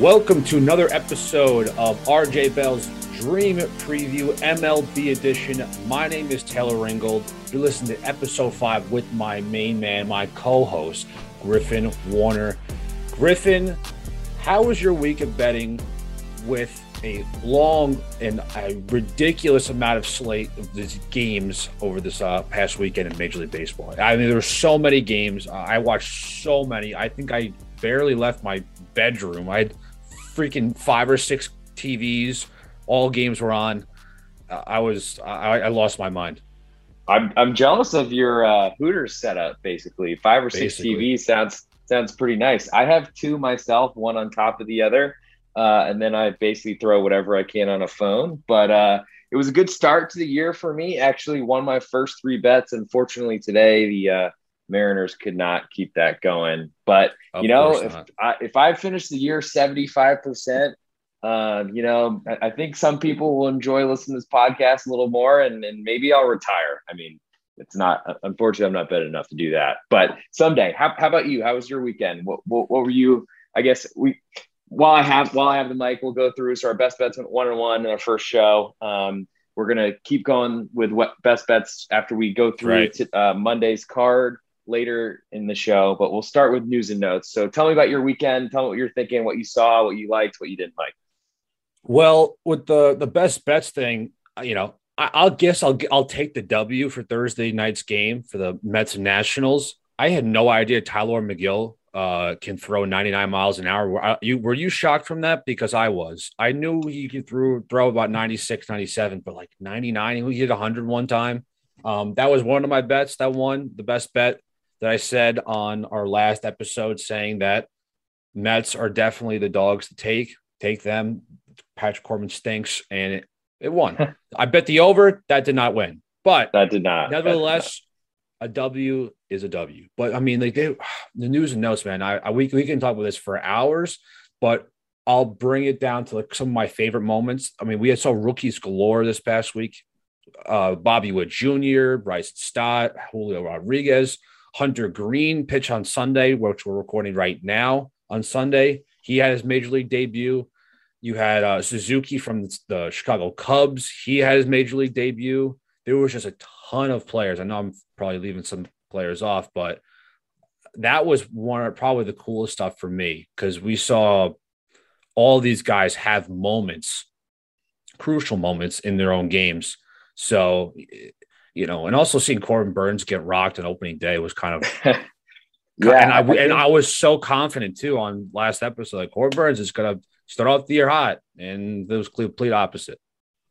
Welcome to another episode of RJ Bell's Dream Preview MLB Edition. My name is Taylor Ringold. You're listening to episode five with my main man, my co host, Griffin Warner. Griffin, how was your week of betting with a long and a ridiculous amount of slate of these games over this uh, past weekend in Major League Baseball? I mean, there were so many games. Uh, I watched so many. I think I barely left my bedroom. I had freaking five or six TVs. All games were on. Uh, I was I, I, lost my mind. I'm I'm jealous of your uh, Hooters setup. Basically, five or six TVs sounds sounds pretty nice. I have two myself, one on top of the other, uh, and then I basically throw whatever I can on a phone. But uh, it was a good start to the year for me. Actually, won my first three bets. Unfortunately, today the uh, Mariners could not keep that going. But of you know, if I, if I finish the year seventy five percent, uh, you know, I, I, think some people will enjoy listening to this podcast a little more, and, and maybe I'll retire. I mean, it's not unfortunately I'm not bad enough to do that, but someday. How, how about you? How was your weekend? What, what, what were you? I guess we while I have while I have the mic, we'll go through. So our best bets went one and one in our first show. Um, we're gonna keep going with what best bets after we go through right. t- uh, Monday's card later in the show, but we'll start with news and notes. So tell me about your weekend. Tell me what you're thinking, what you saw, what you liked, what you didn't like. Well, with the the best bets thing, you know, I, will guess I'll I'll take the W for Thursday night's game for the Mets and Nationals. I had no idea Tyler Megill uh, can throw 99 miles an hour. Were uh, you were you shocked from that? Because I was. I knew he could throw throw about 96, 97, but like 99, he hit 100 one time. Um, that was one of my bets that won the best bet that I said on our last episode, saying that Mets are definitely the dogs to take. Take them. Patrick Corbin stinks, and it, it won. I bet the over. That did not win, but that did not. Nevertheless, did not. a W is a W. But I mean, like they, the news and notes, man. I, I we we can talk about this for hours, but I'll bring it down to like some of my favorite moments. I mean, we had saw rookies galore this past week. Uh, Bobby Witt Jr., Bryce Stott, Julio Rodriguez. Hunter Greene pitch on Sunday, which we're recording right now on Sunday. He had his major league debut. You had uh, Suzuki from the Chicago Cubs. He had his major league debut. There was just a ton of players. I know I'm probably leaving some players off, but that was one of probably the coolest stuff for me because we saw all these guys have moments, crucial moments in their own games. So you know, and also seeing Corbin Burnes get rocked on opening day was kind of yeah. And I, I and I was so confident too on last episode. Like Corbin Burnes is gonna start off the year hot, and it was complete opposite.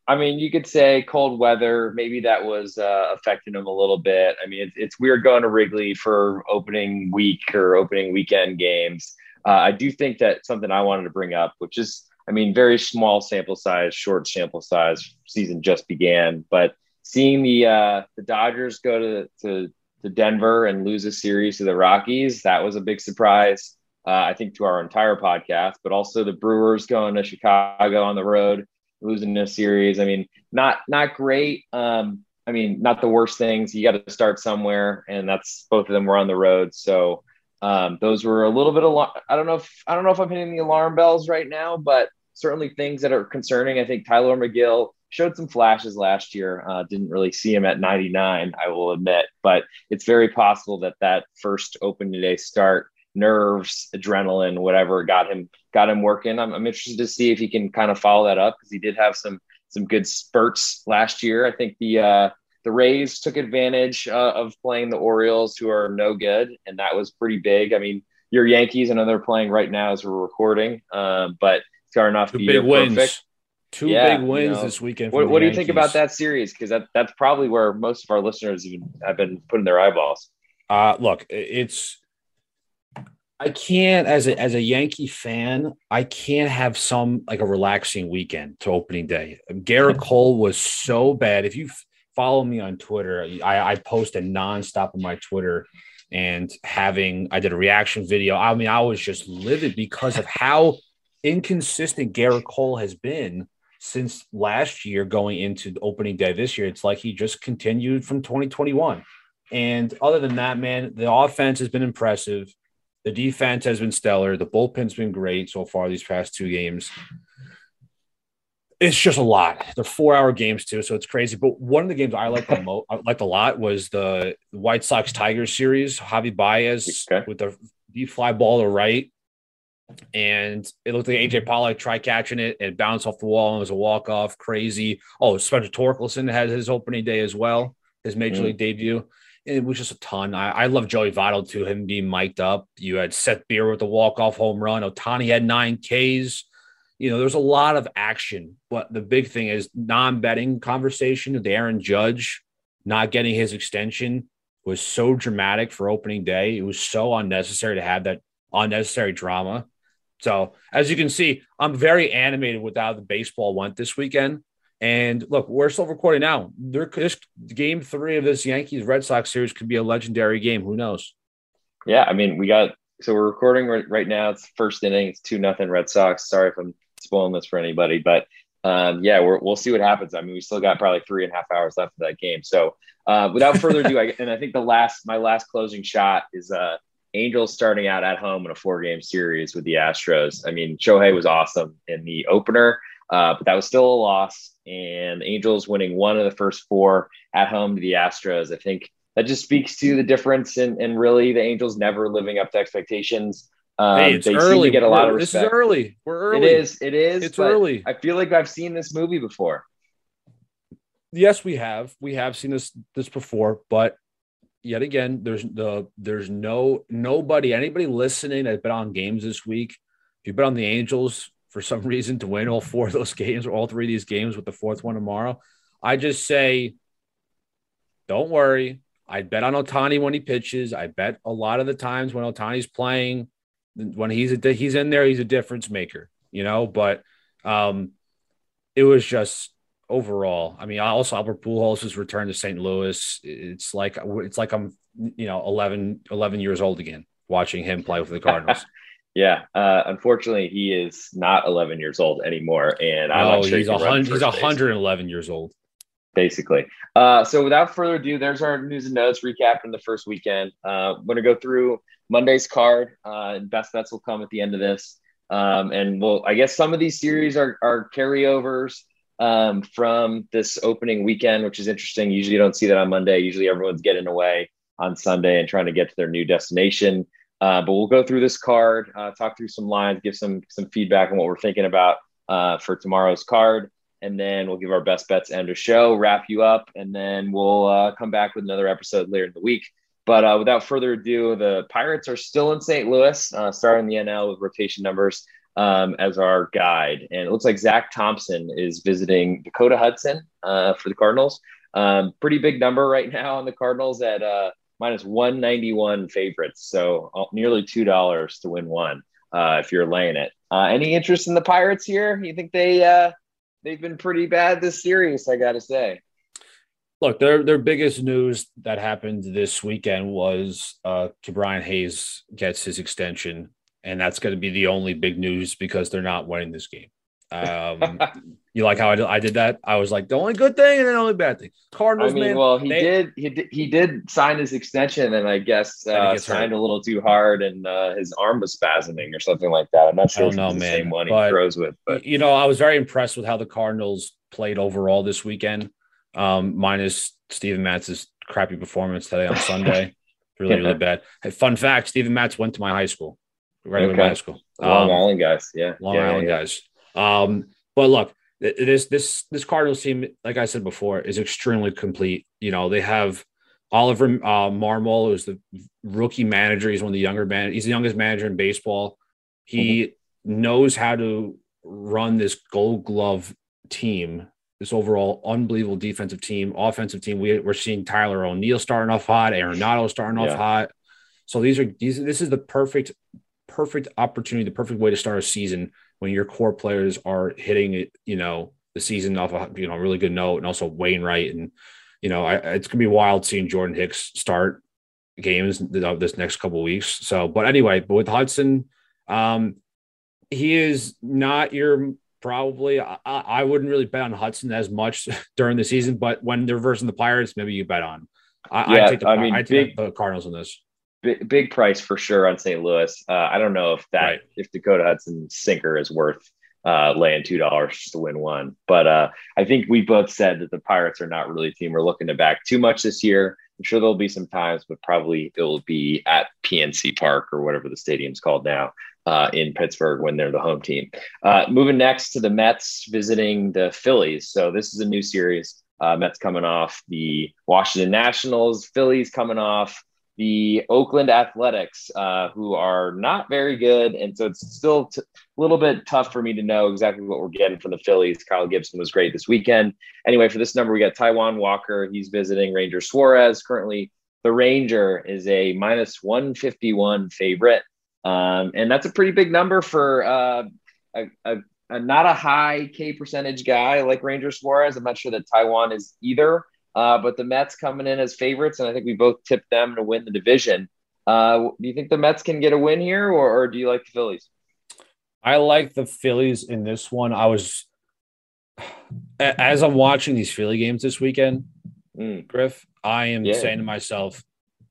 I mean, you could say cold weather. Maybe that was uh, affecting him a little bit. I mean, it's, it's weird going to Wrigley for opening week or opening weekend games. Uh, I do think that something I wanted to bring up, which is, I mean, very small sample size, short sample size. Season just began, but seeing the uh, the Dodgers go to, to to Denver and lose a series to the Rockies, that was a big surprise. Uh, I think to our entire podcast, but also the Brewers going to Chicago on the road, losing a series. I mean, not not great. Um, I mean, not the worst things. You got to start somewhere, and that's both of them were on the road. So um, those were a little bit. Al- I don't know if I don't know if I'm hitting the alarm bells right now, but certainly things that are concerning. I think Tyler Megill showed some flashes last year. Uh, didn't really see him at 99, I will admit, but it's very possible that that first open day start, nerves, adrenaline, whatever, got him got him working. I'm, I'm interested to see if he can kind of follow that up because he did have some some good spurts last year. I think the uh, the Rays took advantage uh, of playing the Orioles, who are no good, and that was pretty big. I mean, your Yankees, I know they're playing right now as we're recording, um, but off the year wins. Two yeah, big wins you know, this weekend. What, what do you think about that series? Because that, that's probably where most of our listeners even have been putting their eyeballs. Uh, look, it's I can't as a as a Yankee fan, I can't have some like a relaxing weekend to opening day. Gerrit Cole was so bad. If you follow me on Twitter, I, I posted nonstop on my Twitter and having I did a reaction video. I mean, I was just livid because of how inconsistent Gerrit Cole has been since last year going into the opening day this year. It's like he just continued from 2021. And other than that, man, the offense has been impressive. The defense has been stellar. The bullpen's been great so far these past two games. It's just a lot. They're four hour games too, so it's crazy. But one of the games I liked the most, I liked a lot was the White Sox Tigers series. Javi Baez okay. with the deep fly ball to right, and it looked like AJ Pollock tried catching it and bounced off the wall and it was a walk off. Crazy. Oh, Spencer Torkelson had his opening day as well, his major mm. league debut it was just a ton. I, I love Joey Votto too, him being mic'd up. You had Seth Beer with the walk-off home run. Ohtani had nine Ks. You know, there's a lot of action, but the big thing is non-betting conversation with Aaron Judge not getting his extension was so dramatic for opening day. It was so unnecessary to have that unnecessary drama. So as you can see, I'm very animated with how the baseball went this weekend. And look, we're still recording now. There, this game three of this Yankees Red Sox series could be a legendary game. Who knows? Yeah, I mean, we got so we're recording right, right now. It's first inning. It's two nothing Red Sox. Sorry if I'm spoiling this for anybody, but um, yeah, we will see what happens. I mean, we still got probably three and a half hours left of that game. So uh, without further ado, I, and I think the last my last closing shot is uh, Angels starting out at home in a four game series with the Astros. I mean, Shohei was awesome in the opener. Uh, but that was still a loss. And Angels winning one of the first four at home to the Astros. I think that just speaks to the difference and and really the Angels never living up to expectations. Um, hey, it's they early. get a lot of respect. This is early. We're early. It is. It is. It's early. I feel like I've seen this movie before. Yes, we have. We have seen this this before, but yet again, there's the there's no nobody anybody listening that bet on games this week. If you bet on the Angels, for some reason to win all four of those games or all three of these games with the fourth one tomorrow, I just say, don't worry. I bet on Ohtani when he pitches. I bet a lot of the times when Ohtani's playing, when he's a, he's in there, he's a difference maker, you know. But um, it was just overall. I mean, also Albert Pujols has returned to St. Louis. It's like it's like I'm you know 11, 11 years old again watching him play with the Cardinals. Yeah, uh, unfortunately, he is not 11 years old anymore, and I'm not sure he's, he he's 111 years old, basically. Uh, so, without further ado, there's our news and notes recap from the first weekend. Uh, I'm going to go through Monday's card. Uh, best bets will come at the end of this, um, and well, I guess some of these series are are carryovers um, from this opening weekend, which is interesting. Usually, you don't see that on Monday. Usually, everyone's getting away on Sunday and trying to get to their new destination. Uh, but we'll go through this card, uh, talk through some lines, give some some feedback on what we're thinking about uh, for tomorrow's card, and then we'll give our best bets end of show, wrap you up, and then we'll uh, come back with another episode later in the week. But uh, without further ado, the Pirates are still in St. Louis, uh, starting the NL with rotation numbers um, as our guide, and it looks like Zach Thompson is visiting Dakota Hudson for the Cardinals. Um, pretty big number right now on the Cardinals at minus 191 favorites. So uh, nearly $2 to win one uh, if you're laying it. Uh, any interest in the Pirates here? You think they, uh, they've been pretty bad this series, I got to say. Look, their their biggest news that happened this weekend was uh, Brian Hayes gets his extension, and that's going to be the only big news because they're not winning this game. Um, you like how I did, I did that? I was like the only good thing and the only bad thing. Cardinals. I mean, man, well, he they, did, he did he did sign his extension, and I guess uh, signed hurt. a little too hard, and uh, his arm was spasming or something like that. I'm not sure. I don't know, man. same one but, he throws with, but you know, I was very impressed with how the Cardinals played overall this weekend. Um, minus Steven Matz's crappy performance today on Sunday. really, really bad. Hey, fun fact: Steven Matz went to my high school. Right okay. high school. Long um, Island guys, yeah, Long yeah, Island yeah. guys. Um, but look, this this this Cardinals team, like I said before, is extremely complete. You know, they have Oliver uh, Marmol, who's the rookie manager. He's one of the younger man. He's the youngest manager in baseball. He mm-hmm. knows how to run this Gold Glove team. This overall unbelievable defensive team, offensive team. We, we're seeing Tyler O'Neill starting off hot, Arenado starting off hot. So these are these. This is the perfect, perfect opportunity, the perfect way to start a season when your core players are hitting it, you know, the season off a you know really good note, and also Wainwright, and you know, I, it's gonna be wild seeing Jordan Hicks start games this next couple weeks. So, but anyway, but with Hudson, um, he is not your probably. I, I wouldn't really bet on Hudson as much during the season, but when they're versing the Pirates, maybe you bet on. I, yeah, I take the, I mean, I take big, the Cardinals on this big, big price for sure on St. Louis. Uh, I don't know if that Right. if Dakota Hudson sinker is worth uh, laying two dollars just to win one. But uh, I think we both said that the Pirates are not really a team we're looking to back too much this year. I'm sure there'll be some times, but probably it will be at PNC Park or whatever the stadium's called now uh, in Pittsburgh when they're the home team. Uh, moving next to the Mets visiting the Phillies. So this is a new series. Uh, Mets coming off the Washington Nationals, Phillies coming off the Oakland Athletics, uh, who are not very good, and so it's still a little bit tough for me to know exactly what we're getting from the Phillies. Kyle Gibson was great this weekend. Anyway, for this number, we got Taijuan Walker. He's visiting Ranger Suarez. Currently, the Ranger is a minus 151 favorite. Um, and that's a pretty big number for uh, a, a, a not a high K percentage guy like Ranger Suarez. I'm not sure that Taijuan is either. Uh, but the Mets coming in as favorites, and I think we both tipped them to win the division. Uh, do you think the Mets can get a win here, or, or do you like the Phillies? I like the Phillies in this one. I was as I'm watching these Philly games this weekend, Mm. Griff, I am Yeah. saying to myself,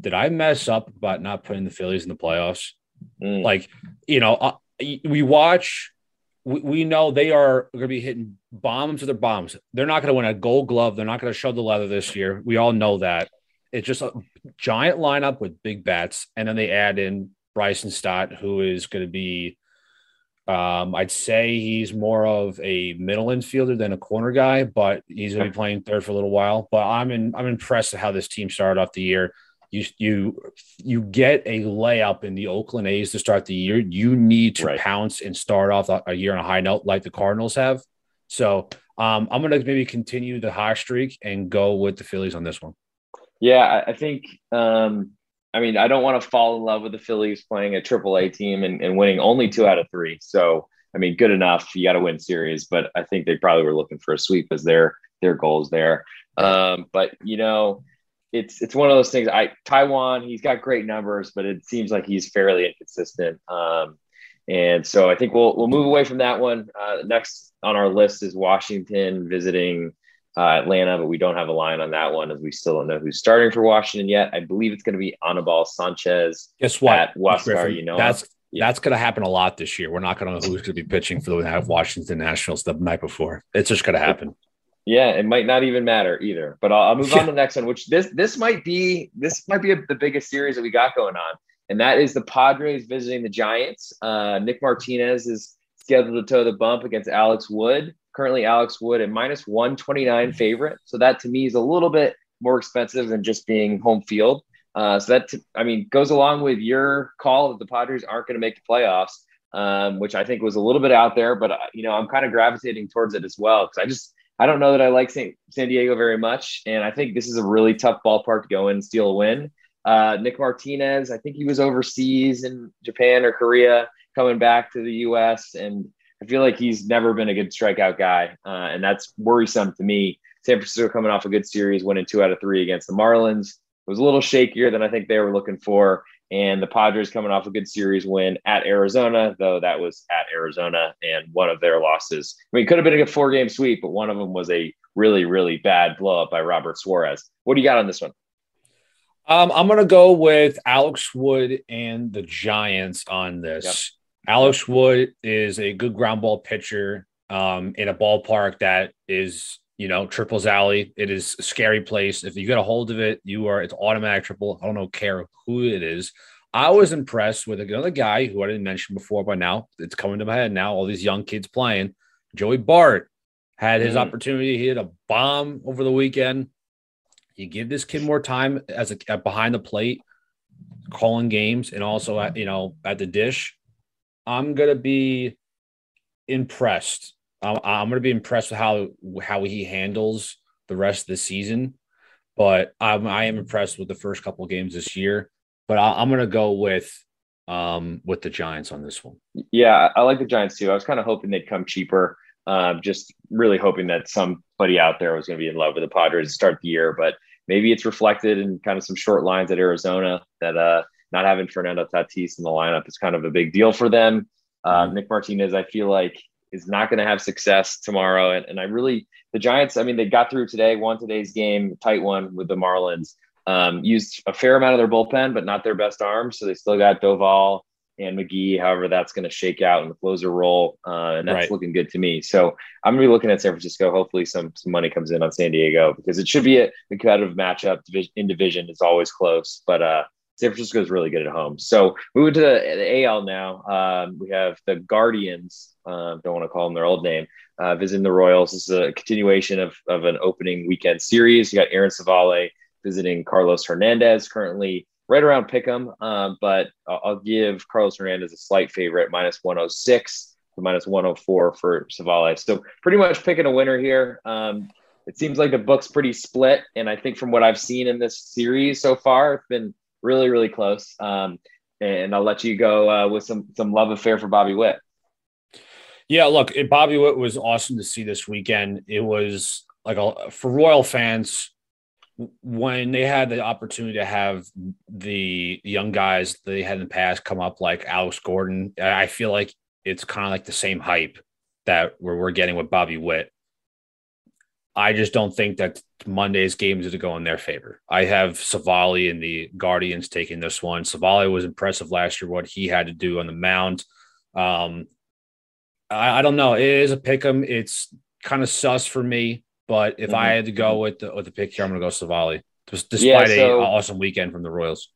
did I mess up about not putting the Phillies in the playoffs? Mm. Like, you know, uh, we watch, we, we know they are going to be hitting bombs with their bombs. They're not going to win a gold glove. They're not going to show the leather this year. We all know that. It's just a giant lineup with big bats. And then they add in Bryson Stott, who is going to be, um, I'd say he's more of a middle infielder than a corner guy, but he's going to be playing third for a little while. But I'm in, I'm impressed at how this team started off the year you you you get a layup in the Oakland A's to start the year, you need to Right. pounce and start off a year on a high note like the Cardinals have. So um, I'm gonna maybe continue the high streak and go with the Phillies on this one. Yeah, I, I think. Um, I mean, I don't want to fall in love with the Phillies playing a Triple A team and, and winning only two out of three. So, I mean, good enough. You got to win series, but I think they probably were looking for a sweep as their their goals there. Um, but you know, it's it's one of those things. I Taijuan, he's got great numbers, but it seems like he's fairly inconsistent. Um, and so I think we'll we'll move away from that one. Uh, next on our list is Washington visiting uh, Atlanta, but we don't have a line on that one as we still don't know who's starting for Washington yet. I believe it's going to be Anibal Sanchez Guess what? at you know. that's Yeah. that's gonna happen a lot this year. We're not gonna know who's gonna be pitching for the Washington Nationals the night before. It's just gonna happen. Yeah, it might not even matter either. But I'll, I'll move on to the next one, which this this might be this might be a, the biggest series that we got going on, and that is the Padres visiting the Giants. Uh, Nick Martinez is scheduled to toe the bump against Alex Wood. Currently, Alex Wood at minus one twenty nine favorite. So that to me is a little bit more expensive than just being home field. Uh, so that I mean goes along with your call that the Padres aren't going to make the playoffs, um, which I think was a little bit out there. But uh, you know I'm kind of gravitating towards it as well because I just I don't know that I like San, San Diego very much, and I think this is a really tough ballpark to go in and steal a win. Uh, Nick Martinez, I think he was overseas in Japan or Korea, coming back to the U.S., and I feel like he's never been a good strikeout guy, uh, and that's worrisome to me. San Francisco coming off a good series, winning two out of three against the Marlins. It was a little shakier than I think they were looking for. And the Padres coming off a good series win at Arizona, though that was at Arizona and one of their losses. I mean, it could have been a four game sweep, but one of them was a really, really bad blow up by Robert Suarez. What do you got on this one? Um, I'm gonna go with Alex Wood and the Giants on this. Alex Wood is a good ground ball pitcher um, in a ballpark that is, you know, triples alley. It is a scary place. If you get a hold of it, you are it's automatic triple. I don't know care who it is. I was impressed with another guy who I didn't mention before, but now it's coming to my head now. All these young kids playing. Joey Bart had his Mm. opportunity. He hit a bomb over the weekend. You give this kid more time as a behind the plate, calling games, and also at you know at the dish. I'm gonna be impressed. I'm, I'm gonna be impressed with how how he handles the rest of the season. But I'm I am impressed with the first couple of games this year. But I, I'm gonna go with um with the Giants on this one. Yeah, I like the Giants too. I was kind of hoping they'd come cheaper. Um, just really hoping that somebody out there was going to be in love with the Padres to start the year. But maybe it's reflected in kind of some short lines at Arizona that uh, not having Fernando Tatis in the lineup is kind of a big deal for them. Uh, Nick Martinez, I feel like, is not going to have success tomorrow. And, and I really, the Giants, I mean, they got through today, won today's game, tight one with the Marlins. Um, used a fair amount of their bullpen, but not their best arms. So they still got Doval and McGee, however that's going to shake out in the closer role, uh, and that's right. looking good to me. So I'm going to be looking at San Francisco. Hopefully, some some money comes in on San Diego because it should be a competitive matchup. in division is always close, but uh, San Francisco is really good at home. So moving to the, the AL now, um, we have the Guardians. Uh, don't want to call them their old name. Uh, visiting the Royals. This is a continuation of, of an opening weekend series. You got Aaron Civale visiting Carlos Hernandez, currently right around Pick'em. Um, but I'll, I'll, give Carlos Hernandez a slight favorite, minus 106 to minus 104 for Civale. So pretty much picking a winner here. Um, it seems like the book's pretty split. And I think from what I've seen in this series so far, it's been really, really close. Um, and I'll let you go uh, with some some love affair for Bobby Witt. Yeah, look, Bobby Witt was awesome to see this weekend. It was like a, for Royal fans when they had the opportunity to have the young guys they had in the past come up like Alex Gordon. I feel like it's kind of like the same hype that we're, we're getting with Bobby Witt. I just don't think that Monday's game is to go in their favor. I have Civale and the Guardians taking this one. Civale was impressive last year, what he had to do on the mound. Um, I, I, don't know. It is a pick 'em. It's kind of sus for me, but if mm-hmm. I had to go with the, with the pick here, I'm going to go Civale, despite yeah, so, a awesome weekend from the Royals.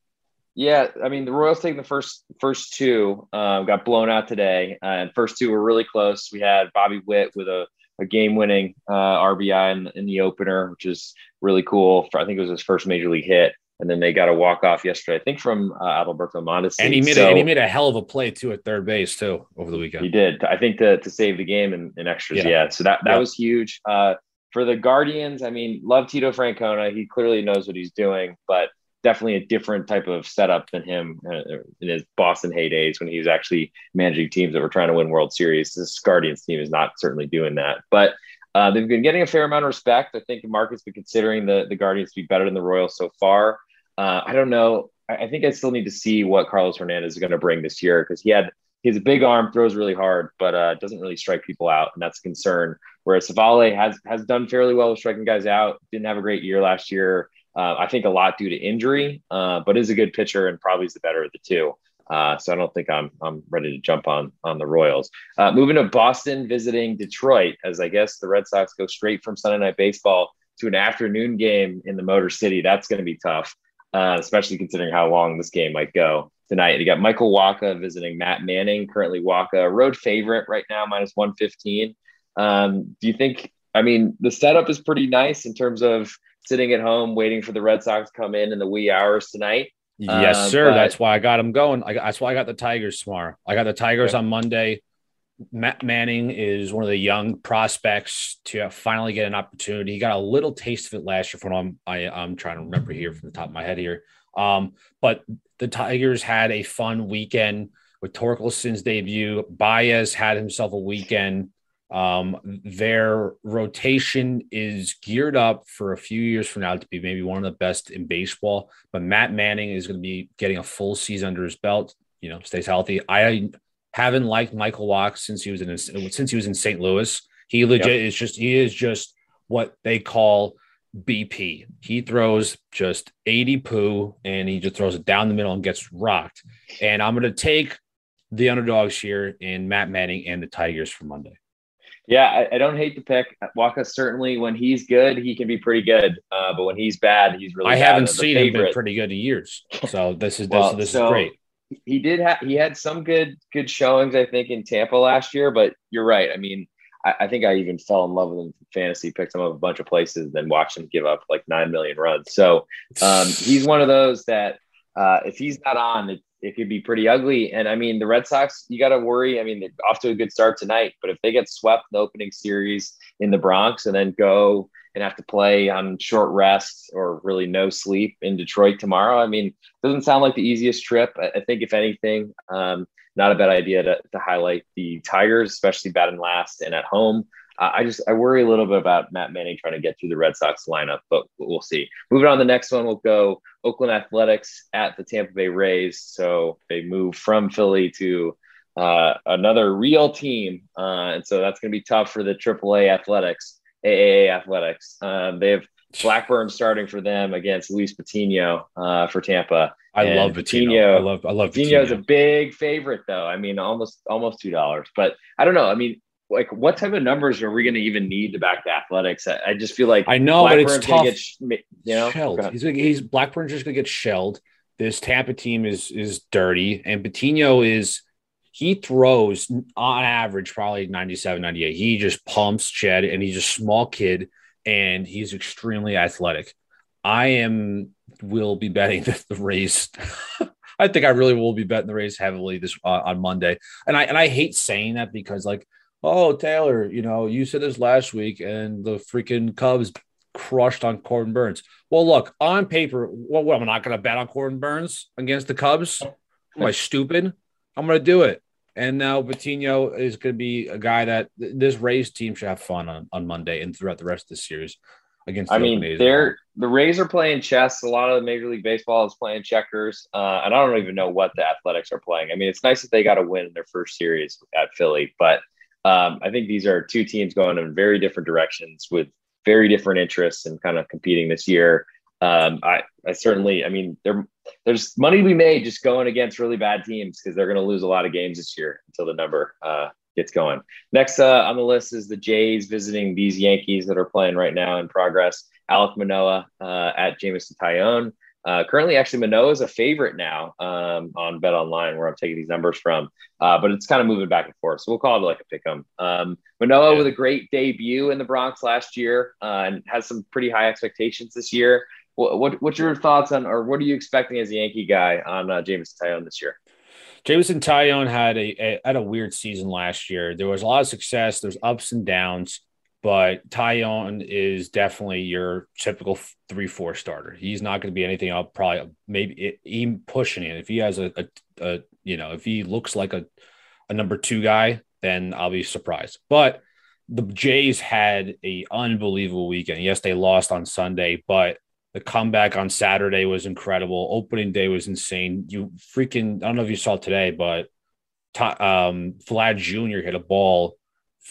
Yeah, I mean the Royals taking the first first two um, got blown out today, and first two were really close. We had Bobby Witt with a a game winning uh, RBI in, in, the opener, which is really cool. For, I think it was his first major league hit. And then they got a walk off yesterday, I think from uh, Adalberto Mondesi. And he made so, a, and he made a hell of a play too at third base too over the weekend. He did, I think, to, to save the game in, in extras. Yeah. yeah. so that that yeah. was huge. Uh, for the Guardians, I mean, love Tito Francona. He clearly knows what he's doing, but definitely a different type of setup than him uh, in his Boston heydays when he was actually managing teams that were trying to win World Series. This Guardians team is not certainly doing that, but uh, they've been getting a fair amount of respect. I think the market's been considering the, the Guardians to be better than the Royals so far. Uh, I don't know. I, I, think I still need to see what Carlos Hernandez is going to bring this year because he had he has a big arm, throws really hard, but uh, doesn't really strike people out, and that's a concern. Whereas Civale has has done fairly well with striking guys out. Didn't have a great year last year. Uh, I think a lot due to injury, uh, but is a good pitcher and probably is the better of the two. Uh, so I don't think I'm I'm ready to jump on on the Royals. Uh, moving to Boston, visiting Detroit, as I guess the Red Sox go straight from Sunday Night Baseball to an afternoon game in the Motor City. That's going to be tough, uh, especially considering how long this game might go tonight. You got Michael Wacha visiting Matt Manning. Currently, Wacha road favorite right now, minus one fifteen. Um, do you think? I mean, the setup is pretty nice in terms of sitting at home waiting for the Red Sox to come in in the wee hours tonight. Yes, uh, sir. But... That's why I got them going. I, that's why I got the Tigers tomorrow. I got the Tigers on Monday. Matt Manning is one of the young prospects to finally get an opportunity. He got a little taste of it last year from I'm I, I'm trying to remember here from the top of my head here. Um, but the Tigers had a fun weekend with Torkelson's debut. Baez had himself a weekend. Um, their rotation is geared up for a few years from now to be maybe one of the best in baseball. But Matt Manning is going to be getting a full season under his belt. You know, stays healthy. I haven't liked Michael Wacha since he was in since he was in St. Louis. He legit yep. is just he is just what they call BP. He throws just 80 poo and he just throws it down the middle and gets rocked. And I'm going to take the underdogs here in Matt Manning and the Tigers for Monday. Yeah, I, I, don't hate the pick. Wacha certainly, when he's good, he can be pretty good. Uh, but when he's bad, he's really. I haven't seen him been pretty good in years, so this is well, this, this so is great. He did have he had some good good showings, I think, in Tampa last year. But you're right. I mean, I, I think I even fell in love with him fantasy, picked him up a bunch of places, then watched him give up like nine million runs. So um, he's one of those that uh, if he's not on, it, it could be pretty ugly. And I mean, the Red Sox, you got to worry. I mean, they're off to a good start tonight, but if they get swept in the opening series in the Bronx and then go and have to play on short rest or really no sleep in Detroit tomorrow, I mean, doesn't sound like the easiest trip. I, think, if anything, um, not a bad idea to, to highlight the Tigers, especially batting last and at home. I just I worry a little bit about Matt Manning trying to get through the Red Sox lineup, but we'll see. Moving on, the next one will go Oakland Athletics at the Tampa Bay Rays. So they move from Philly to uh, another real team, uh, and so that's going to be tough for the AAA Athletics, AAA Athletics. Um, they have Blackburn starting for them against Luis Patino uh, for Tampa. I and love Patino. I love I love Patino is a big favorite though. I mean, almost almost two dollars. But I don't know. I mean, like what type of numbers are we going to even need to back the Athletics? I, I just feel like I know, but it's tough. Get, you know, shelled. He's he's Blackburn's just going to get shelled. This Tampa team is is dirty, and Patino is he throws on average probably 97, 98. He just pumps Chad, and he's a small kid, and he's extremely athletic. I am will be betting the, the Rays. I think I really will be betting the Rays heavily this uh, on Monday, and I and I hate saying that because like, oh Taylor, you know, you said this last week, and the freaking Cubs crushed on Corbin Burnes. Well, look, on paper, well, what, I'm not going to bet on Corbin Burnes against the Cubs. Am I stupid? I'm going to do it. And now Patino is going to be a guy that this Rays team should have fun on, on Monday and throughout the rest of the series against. I mean, they're the Rays are playing chess. A lot of the Major League Baseball is playing checkers, uh, and I don't even know what the Athletics are playing. I mean, it's nice that they got a win in their first series at Philly, but um, I think these are two teams going in very different directions with very different interests and kind of competing this year. Um, I, I certainly, I mean, there, there's money to be made just going against really bad teams because they're going to lose a lot of games this year until the number uh, gets going. Next uh, on the list is the Jays visiting these Yankees that are playing right now in progress. Alek Manoah uh, at Jameson Taillon. Uh, currently, actually, Manoah is a favorite now um, on Bet Online, where I'm taking these numbers from. Uh, but it's kind of moving back and forth, so we'll call it like a pick 'em. Um, Manoah yeah. with a great debut in the Bronx last year uh, and has some pretty high expectations this year. What, what, what's your thoughts on, or what are you expecting as a Yankee guy on uh, Jameson Taillon this year? Jameson Taillon had a, a, had a weird season last year. There was a lot of success. There's ups and downs but Taillon is definitely your typical three four starter. He's not going to be anything. I'll probably maybe even pushing it. If he has a, a, a, you know if he looks like a a number two guy, then I'll be surprised. But the Jays had a unbelievable weekend. Yes, they lost on Sunday, but the comeback on Saturday was incredible. Opening day was insane. You freaking I don't know if you saw today, but um, Vlad Jr. hit a ball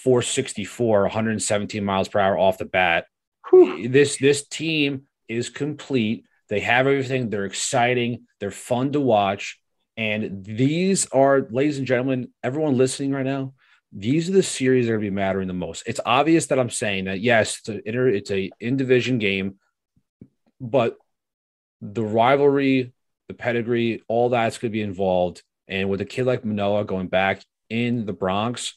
464, 117 miles per hour off the bat. Whew. This this team is complete. They have everything. They're exciting. They're fun to watch. And these are, ladies and gentlemen, everyone listening right now, these are the series that are going to be mattering the most. It's obvious that I'm saying that yes, it's a inter, it's a in division game, but the rivalry, the pedigree, all that's going to be involved. And with a kid like Manoah going back in the Bronx,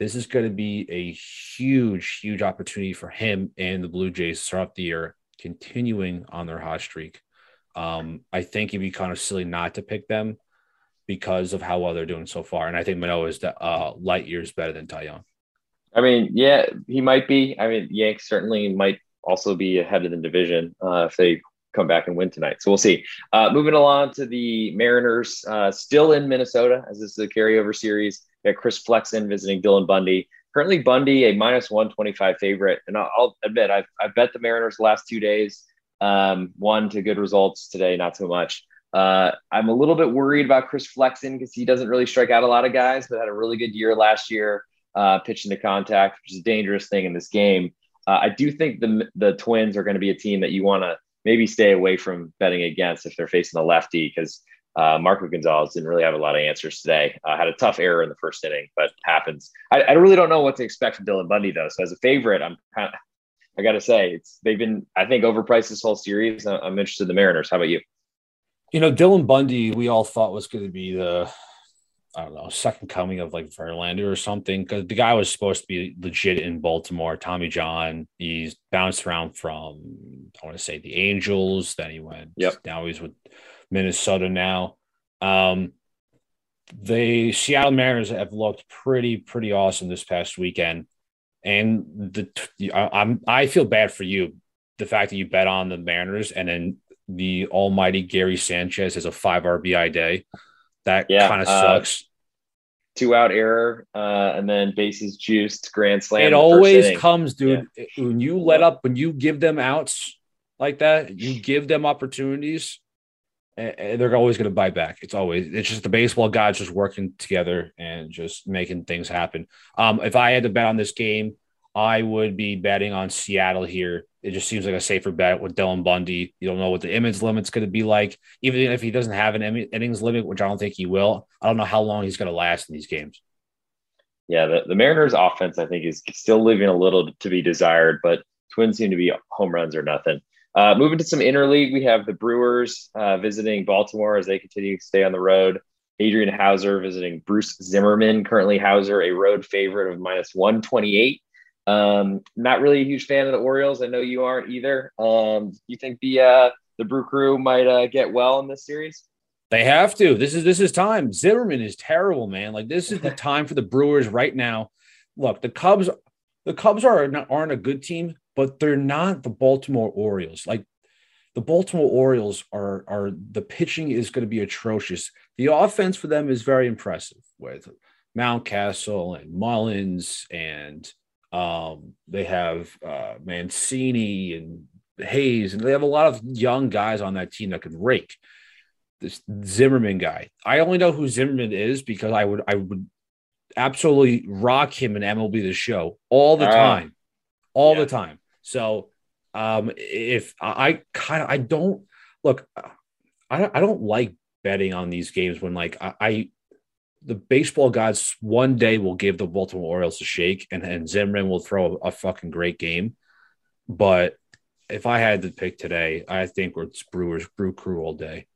this is going to be a huge, huge opportunity for him and the Blue Jays throughout the year, continuing on their hot streak. Um, I think it'd be kind of silly not to pick them because of how well they're doing so far. And I think Manoah is uh, light years better than Taillon. I mean, yeah, he might be. I mean, Yanks certainly might also be ahead of the division uh, if they come back and win tonight. So we'll see. Uh, moving along to the Mariners, uh, still in Minnesota as this is a carryover series. We got Chris Flexen visiting Dylan Bundy. Currently, Bundy a minus 125 favorite. And I'll, I'll admit, I've, I've bet the Mariners the last two days. Um, one to good results today, not so much. Uh, I'm a little bit worried about Chris Flexen because he doesn't really strike out a lot of guys, but had a really good year last year, uh, pitching to contact, which is a dangerous thing in this game. Uh, I do think the the Twins are going to be a team that you want to maybe stay away from betting against if they're facing a lefty because uh, Marco Gonzalez didn't really have a lot of answers today. Uh, had a tough error in the first inning, but happens. I, I, really don't know what to expect from Dylan Bundy though. So as a favorite, I'm kind of, I got to say, it's they've been I think overpriced this whole series. I'm interested in the Mariners. How about you? You know, Dylan Bundy, we all thought was going to be the I don't know, second coming of like Verlander or something. Because the guy was supposed to be legit in Baltimore. Tommy John, he's bounced around from I want to say the Angels. Then he went. Yep. Now he's with Minnesota now. Um, the Seattle Mariners have looked pretty pretty awesome this past weekend, and the I, I'm I feel bad for you the fact that you bet on the Mariners and then the almighty Gary Sanchez has a five RBI day. That yeah, kind of uh, sucks. two out error, uh, and then bases juiced, grand slam. It always comes, dude. Yeah. When you let up, when you give them outs like that, you give them opportunities and they're always going to buy back. It's always it's just the baseball guys just working together and just making things happen. Um, if I had to bet on this game, I would be betting on Seattle here it just seems like a safer bet with Dylan Bundy. You don't know what the innings limit's going to be like. Even if he doesn't have an innings limit, which I don't think he will, I don't know how long he's going to last in these games. Yeah, the, the Mariners offense, I think, is still leaving a little to be desired, but Twins seem to be home runs or nothing. Uh, moving to some interleague, we have the Brewers uh, visiting Baltimore as they continue to stay on the road. Adrian Houser visiting Bruce Zimmermann. Currently, Houser a road favorite of minus 128. Um, not really a huge fan of the Orioles. I know you aren't either. Um, you think the uh, the Brew Crew might uh, get well in this series? They have to. This is this is time. Zimmermann is terrible, man. Like this is the time for the Brewers right now. Look, the Cubs, the Cubs are not, aren't a good team, but they're not the Baltimore Orioles. Like the Baltimore Orioles are are the pitching is going to be atrocious. The offense for them is very impressive with Mountcastle and Mullins and um, they have uh, Mancini and Hayes, and they have a lot of young guys on that team that can rake. This Zimmermann guy, I only know who Zimmermann is because I would I would absolutely rock him in MLB the Show all the uh, time, all yeah. the time. So um, if I kind of I don't look, I I don't like betting on these games when like I, I the baseball gods one day will give the Baltimore Orioles a shake, and, and Zimmermann will throw a, a, fucking great game. But if I had to pick today, I think we're Brewers Brew Crew all day.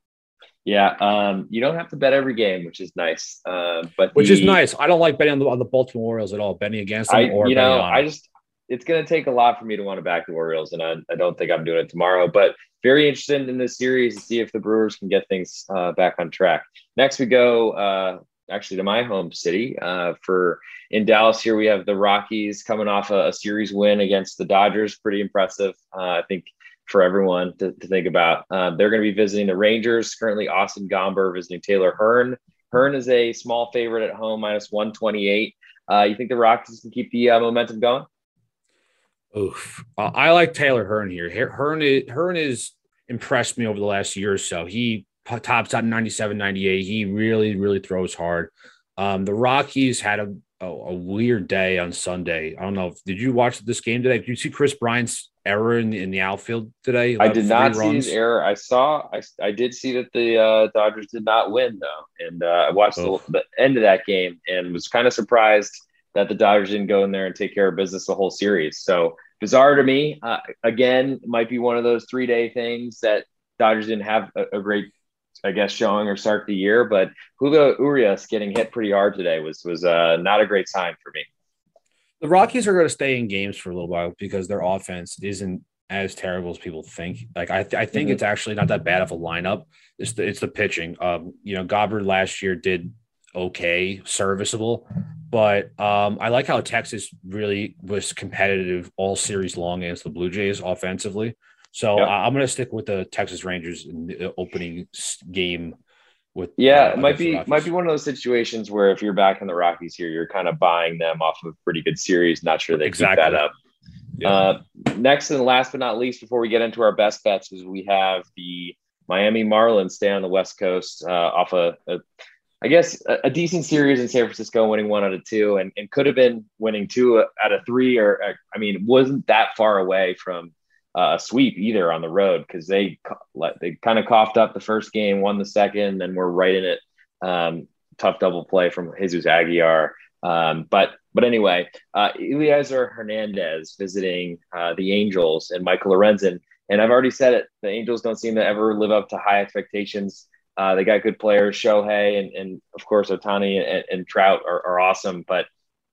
Yeah, um, you don't have to bet every game, which is nice. Uh, but which the, is nice. I don't like betting on the, on the Baltimore Orioles at all. Betting against them, I, or you know, I just it's going to take a lot for me to want to back the Orioles, and I, I, don't think I'm doing it tomorrow. But very interested in this series to see if the Brewers can get things uh, back on track. Next, we go uh, actually to my home city. Uh, for in Dallas, here we have the Rockies coming off a, a series win against the Dodgers. Pretty impressive, uh, I think, for everyone to, to think about. Uh, they're going to be visiting the Rangers. Currently, Austin Gomber visiting Taylor Hearn. Hearn is a small favorite at home, minus 128. Uh, you think the Rockies can keep the momentum going? Oof. I like Taylor Hearn here. Hearn is, Hearn is impressed me over the last year or so. He tops out 97, 98. He really, really throws hard. Um, the Rockies had a, a, a, weird day on Sunday. I don't know. If, did you watch this game today? Did you see Kris Bryant's error in the, in the outfield today? I did not runs? see his error. I saw, I, I did see that the uh, Dodgers did not win, though. And uh, I watched oh. the, the end of that game and was kind of surprised that the Dodgers didn't go in there and take care of business the whole series. So bizarre to me. Uh, again, might be one of those three day things that Dodgers didn't have a, a great I guess, showing or start the year. But Julio Urias getting hit pretty hard today was was uh, not a great sign for me. The Rockies are going to stay in games for a little while because their offense isn't as terrible as people think. Like I, th- I think mm-hmm. it's actually not that bad of a lineup. It's the, it's the pitching. Um, you know, Gobber last year did okay, serviceable, but um, I like how Texas really was competitive all series long against the Blue Jays offensively. So. I'm going to stick with the Texas Rangers in the opening game. With yeah, uh, it might be might be one of those situations where if you're back in the Rockies here, you're kind of buying them off of a pretty good series. Not sure they exactly. keep that up. Yeah. Uh, next and last but not least, before we get into our best bets, is we have the Miami Marlins stay on the West Coast uh, off a, a, I guess, a, a, decent series in San Francisco, winning one out of two, and, and could have been winning two out of three, or I mean, wasn't that far away from uh, a sweep either on the road because they they kind of coughed up the first game, won the second, then we're right in it. Um, tough double play from Jesus Aguilar. Um, but but anyway, uh, Elieser Hernandez visiting uh, the Angels and Michael Lorenzen. And I've already said it. The Angels don't seem to ever live up to high expectations. Uh, they got good players. Shohei and, and of course Ohtani and, and Trout are, are awesome, but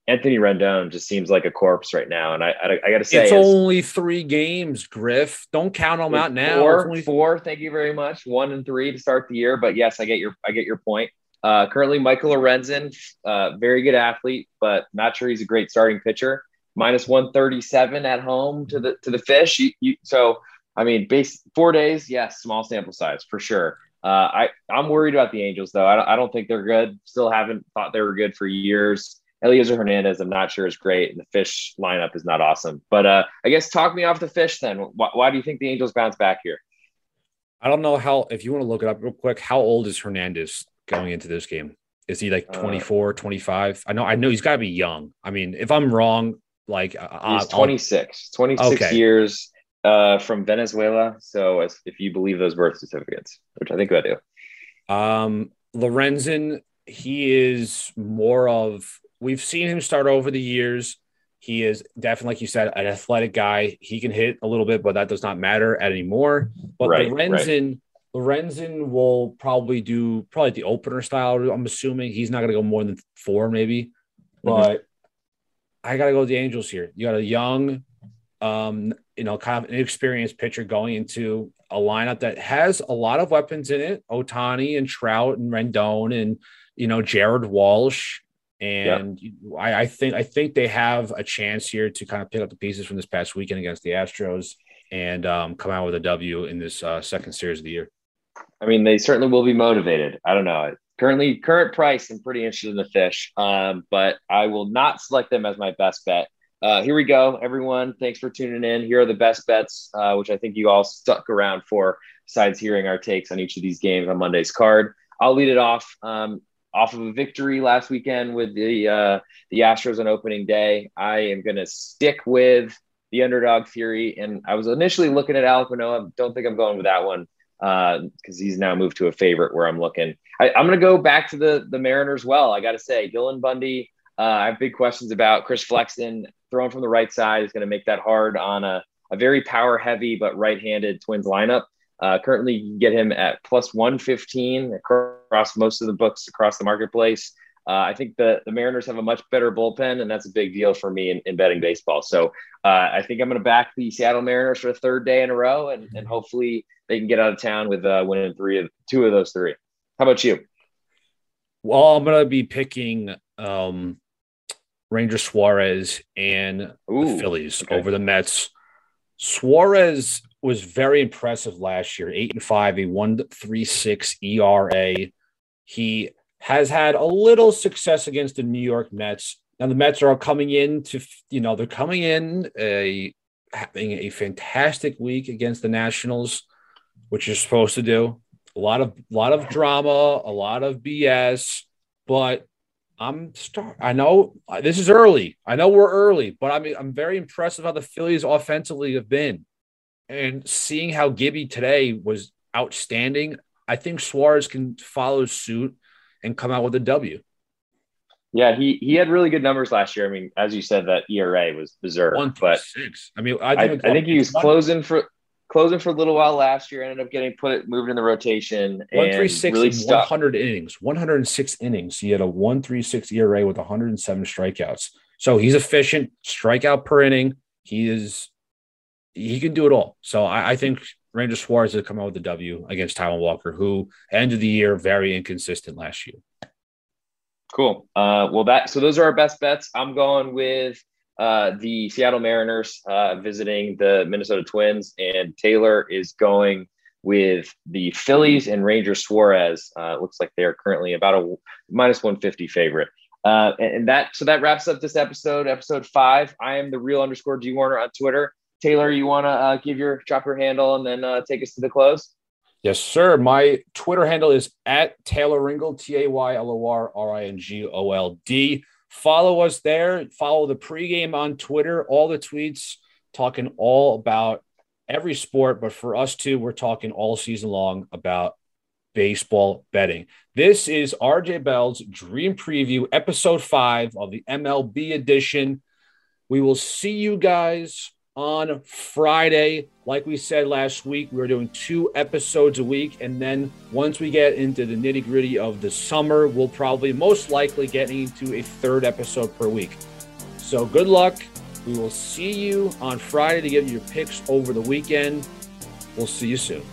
Anthony Rendon just seems like a corpse right now, and I I, I got to say it's, it's, only three games, Griff. Don't count them out now. Four, only... four. Thank you very much. One and three to start the year, but yes, I get your I get your point. Uh, currently, Michael Lorenzen, uh, very good athlete, but not sure he's a great starting pitcher. Minus one thirty seven at home to the to the fish. You, you, so I mean, base four days, yes, small sample size for sure. Uh, I I'm worried about the Angels though. I don't, I don't think they're good. Still haven't thought they were good for years. Elieser Hernandez, I'm not sure is great, and the fish lineup is not awesome. But uh, I guess talk me off the fish then. Why, why, do you think the Angels bounce back here? I don't know how. If you want to look it up real quick, how old is Hernandez going into this game? Is he like 24, uh, 25? I know, I know he's got to be young. I mean, if I'm wrong, like he's 26, 26 okay. years. Uh, from Venezuela. So as, if you believe those birth certificates, which I think I do. Um, Lorenzen, he is more of, we've seen him start over the years. He is definitely, like you said, an athletic guy. He can hit a little bit, but that does not matter anymore. But right, Lorenzen, right. Lorenzen will probably do probably the opener style. I'm assuming he's not going to go more than four, maybe. Mm-hmm. But. I got to go with the Angels here. You got a young, um, you know, kind of inexperienced pitcher going into a lineup that has a lot of weapons in it. Ohtani and Trout and Rendon and you know Jared Walsh. And I, I think I think they have a chance here to kind of pick up the pieces from this past weekend against the Astros and um, come out with a W in this uh, second series of the year. I mean, they certainly will be motivated. I don't know. Currently, current price, I'm pretty interested in the fish, um, but I will not select them as my best bet. Uh, here we go, everyone. Thanks for tuning in. Here are the best bets, uh, which I think you all stuck around for, besides hearing our takes on each of these games on Monday's card. I'll lead it off. Um, off of a victory last weekend with the uh, the Astros on opening day, I am going to stick with the underdog theory. And I was initially looking at Alek Manoah. Don't think I'm going with that one because uh, he's now moved to a favorite where I'm looking. I, am going to go back to the the Mariners. Well, I got to say, Dylan Bundy. Uh, I have big questions about Chris Flexen throwing from the right side is going to make that hard on a, a very power heavy but right-handed Twins lineup. Uh, currently, you can get him at plus 115 across most of the books across the marketplace. Uh, I think the, the Mariners have a much better bullpen, and that's a big deal for me in, in betting baseball. So uh, I think I'm going to back the Seattle Mariners for the third day in a row, and, and hopefully they can get out of town with uh, winning three of two of those three. How about you? Well, I'm going to be picking um, Ranger Suarez and Ooh, the Phillies okay. over the Mets. Suarez was very impressive last year, eight and five, a one three six ERA. He has had a little success against the New York Mets. Now the Mets are coming in to, you know, they're coming in a having a fantastic week against the Nationals, which you're supposed to do. A lot of a lot of drama, a lot of BS, but I'm start. I know uh, this is early. I know we're early, but I mean I'm very impressed with how the Phillies offensively have been, and seeing how Gibby today was outstanding. I think Suarez can follow suit and come out with a W. Yeah, he he had really good numbers last year. I mean, as you said, that ERA was berserk. One but six. I mean, I think, I, I think he was closing for closing for a little while last year. Ended up getting put moved in the rotation. One three six really one hundred innings, one hundred and six innings. He had a one three six ERA with one hundred and seven strikeouts. So he's efficient, strikeout per inning. He is he can do it all. So I, I think Ranger Suarez has come out with the W against Taijuan Walker, who ended the year very inconsistent last year. Cool. Uh, well, that so those are our best bets. I'm going with uh, the Seattle Mariners uh, visiting the Minnesota Twins, and Taylor is going with the Phillies and Ranger Suarez. Uh, looks like they are currently about a minus 150 favorite. Uh, and that so that wraps up this episode, episode five. I am the real underscore G Warner on Twitter. Taylor, you want to uh, give your drop your handle and then uh, take us to the close? Yes, sir. My Twitter handle is at Taylor Ringold, T A Y L O R R I N G O L D. Follow us there. Follow the pregame on Twitter. All the tweets talking all about every sport, but for us too, we're talking all season long about baseball betting. This is RJ Bell's Dream Preview, episode five of the MLB edition. We will see you guys on Friday. Like we said last week, we are doing two episodes a week. And then once we get into the nitty gritty of the summer, we'll probably most likely get into a third episode per week. So good luck. We will see you on Friday to get your picks over the weekend. We'll see you soon.